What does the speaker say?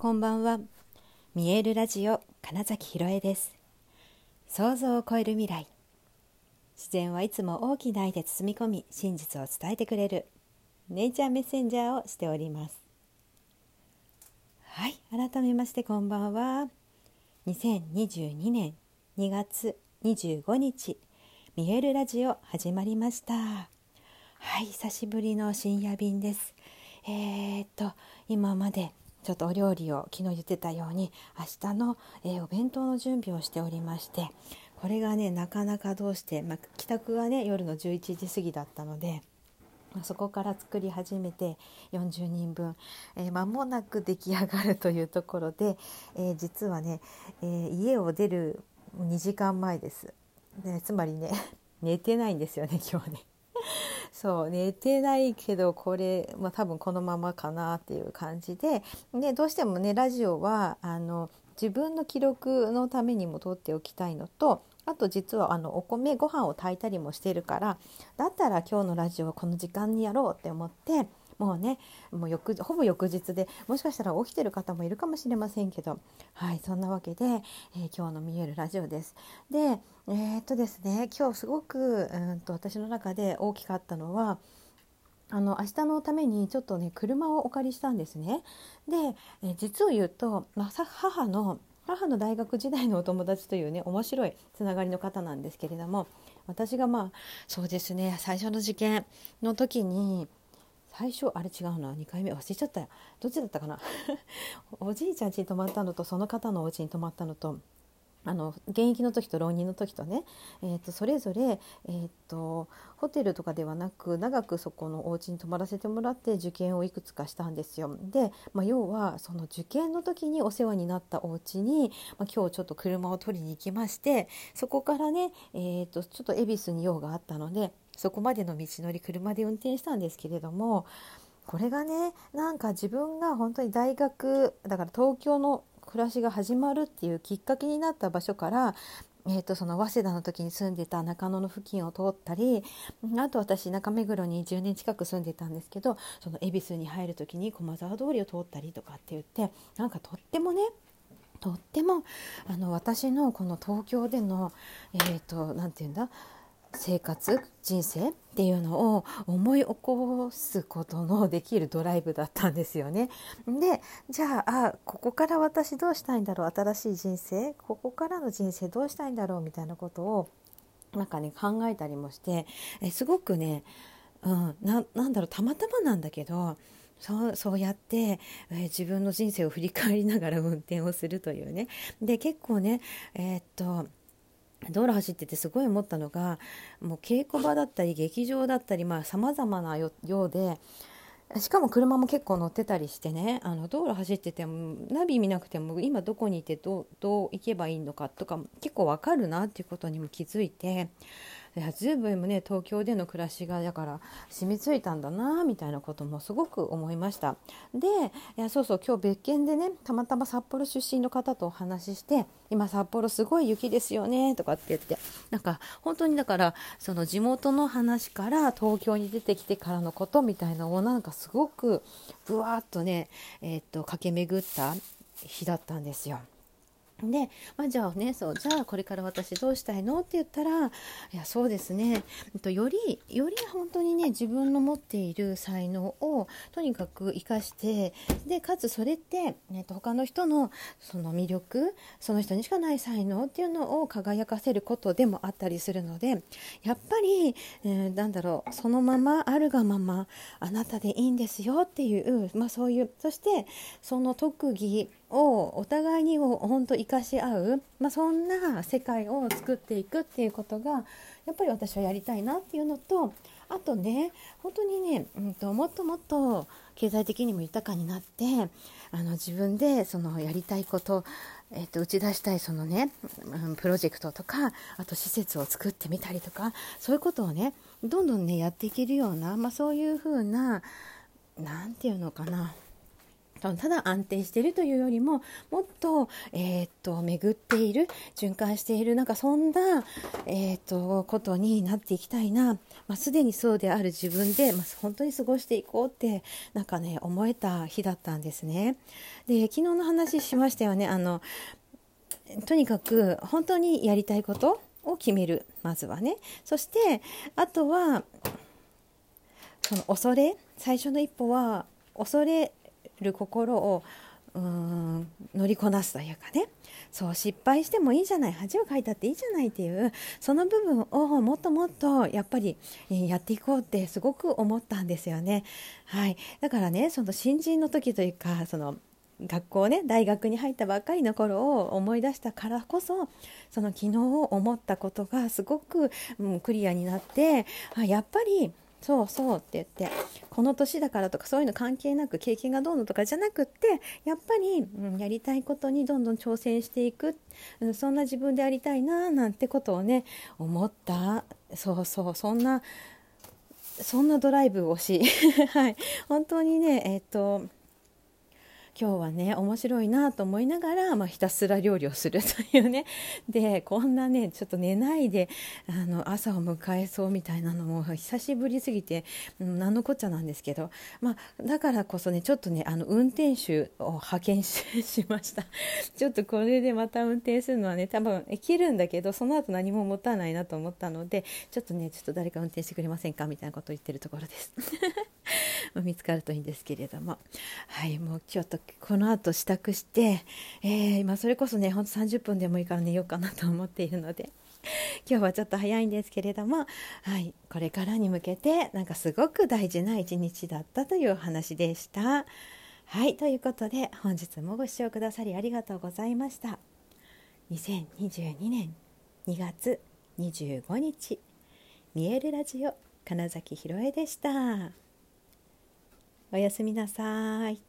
こんばんは。見えるラジオ金崎ひろえです。想像を超える未来。自然はいつも大きな愛で包み込み真実を伝えてくれるネイチャーメッセンジャーをしております。はい改めましてこんばんは。2022年2月25日見えるラジオ始まりました。はい久しぶりの深夜便です。えー、っと今までちょっとお料理を昨日言ってたように明日の、えー、お弁当の準備をしておりましてこれがねなかなかどうして、まあ、帰宅がね夜の11時過ぎだったので。まそこから作り始めて40人分、えー、間もなく出来上がるというところで、えー、実はね、え、家を出る2時間前ですでつまりね 寝てないんですよね今日ね そう寝てないけどこれ、まあ、多分このままかなっていう感じで。でどうしてもねラジオはあの自分の記録のためにも撮っておきたいのとあと実はあのお米ご飯を炊いたりもしてるからだったら今日のラジオはこの時間にやろうって思ってもうねもう翌ほぼ翌日でもしかしたら起きてる方もいるかもしれませんけどはいそんなわけで、えー、今日の「見えるラジオ」です。でえー、っとですね今日すごくうんと私の中で大きかったのはあの明日のためにちょっとね車をお借りしたんですね。で、え実を言うと、まあ、母の母の大学時代のお友達というね面白いつながりの方なんですけれども私がまあそうですね最初の受験の時に最初あれ違うな。2回目。忘れちゃったよ。どっちだったかな。おじいちゃん家に泊まったのとその方のお家に泊まったのとあの現役の時と浪人の時とね、えー、とそれぞれ、えーと、ホテルとかではなく長くそこのお家に泊まらせてもらって受験をいくつかしたんですよ。で、まあ、要はその受験の時にお世話になったお家に、まあ、今日ちょっと車を取りに行きましてそこからね、えーと、ちょっと恵比寿に用があったのでそこまでの道のり車で運転したんですけれどもこれがねなんか自分が本当に大学だから東京の暮らしが始まるっていうきっかけになった場所からえーと、その早稲田の時に住んでた中野の付近を通ったりあと私中目黒に10年近く住んでたんですけどその恵比寿に入る時に駒沢通りを通ったりとかって言ってなんかとってもねとってもあの私のこの東京でのえ、ー、と何て言うんだ生活人生っていうのを思い起こすことのできるドライブだったんですよね。でじゃああここから私どうしたいんだろう？新しい人生？ここからの人生どうしたいんだろう？みたいなことをなんかね考えたりもしてえすごくね、うん、ななんだろう？たまたまなんだけどそうそうやって、え、自分の人生を振り返りながら運転をするというね。で結構ねえー、っと道路走っててすごい思ったのがもう稽古場だったり劇場だったりさまざ、まなようでしかも車も結構乗ってたりしてねあの道路走っててもナビ見なくても今どこにいてどう行けばいいのかとか結構わかるなっていうことにも気づいていや随分ね東京での暮らしがだから染みついたんだなみたいなこともすごく思いましたでいやそうそう今日別件でねたまたま札幌出身の方とお話しして今札幌すごい雪ですよねとかって言ってなんか本当にだからその地元の話から東京に出てきてからのことみたいなのをなんかすごくぶわっとねえー、っと駆け巡った日だったんですよ。で、まあ、じゃあねそうじゃあこれから私どうしたいの？って言ったらいやそうですね。よりより本当にね自分の持っている才能をとにかく生かしてでかつそれって、ね、他の人のその魅力その人にしかない才能っていうのを輝かせることでもあったりするのでやっぱり、えー、なんだろうそのままあるがままあなたでいいんですよっていう、まあ、そういうそしてその特技をお互いに本当生かし合う、まあ、そんな世界を作っていくっていうことがやっぱり私はやりたいなっていうのとあとね本当にね、うんと、もっともっと経済的にも豊かになってあの自分でそのやりたいことえー、と打ち出したいそのね、プロジェクトとかあと施設を作ってみたりとかそういうことをねどんどんねやっていけるような、まあ、そういうふうな何て言うのかな。ただ安定しているというよりももっと,、えー、っと巡っている循環しているなんかそんな、えー、っとことになっていきたいな、まあ、すでにそうである自分で、まあ、本当に過ごしていこうってなんかね思えた日だったんですね。で昨日の話しましたよね。あのとにかく本当にやりたいことを決める。まずはね。そしてあとはその恐れ。最初の一歩は恐れる心をうん乗りこなすというかねそう失敗してもいいじゃない恥をかいたっていいじゃないっていうその部分をもっともっとやっぱりやっていこうってすごく思ったんですよね。はい、だからねその新人の時というかその学校ね大学に入ったばっかりの頃を思い出したからこそその昨日思ったことがすごく、うん、クリアになってあやっぱりそうそうって言ってこの年だからとかそういうの関係なく経験がどうのとかじゃなくってやっぱり、うん、やりたいことにどんどん挑戦していく、うん、そんな自分でありたいななんてことをね思った。そうそうそんなそんなドライブをし はい。本当にねえっ、と今日はね面白いなと思いながら、まあ、ひたすら料理をするというね。でこんなねちょっと寝ないであの朝を迎えそうみたいなのも久しぶりすぎて、うん、何のこっちゃなんですけど、まあ、だからこそねちょっとねあの運転手を派遣しました。ちょっとこれでまた運転するのはね多分できるんだけどその後何も持たないなと思ったのでちょっとねちょっと誰か運転してくれませんかみたいなことを言ってるところです。見つかるといいんですけれどもはいもうちょっとこの後支度して、えー、まあ、それこそねほんと30分でもいいから寝ようかなと思っているので 今日はちょっと早いんですけれども、はい、これからに向けてなんかすごく大事な一日だったというお話でした。はいということで本日もご視聴くださりありがとうございました。2022年2月25日見えるラジオ金崎ひろえでした。おやすみなさい。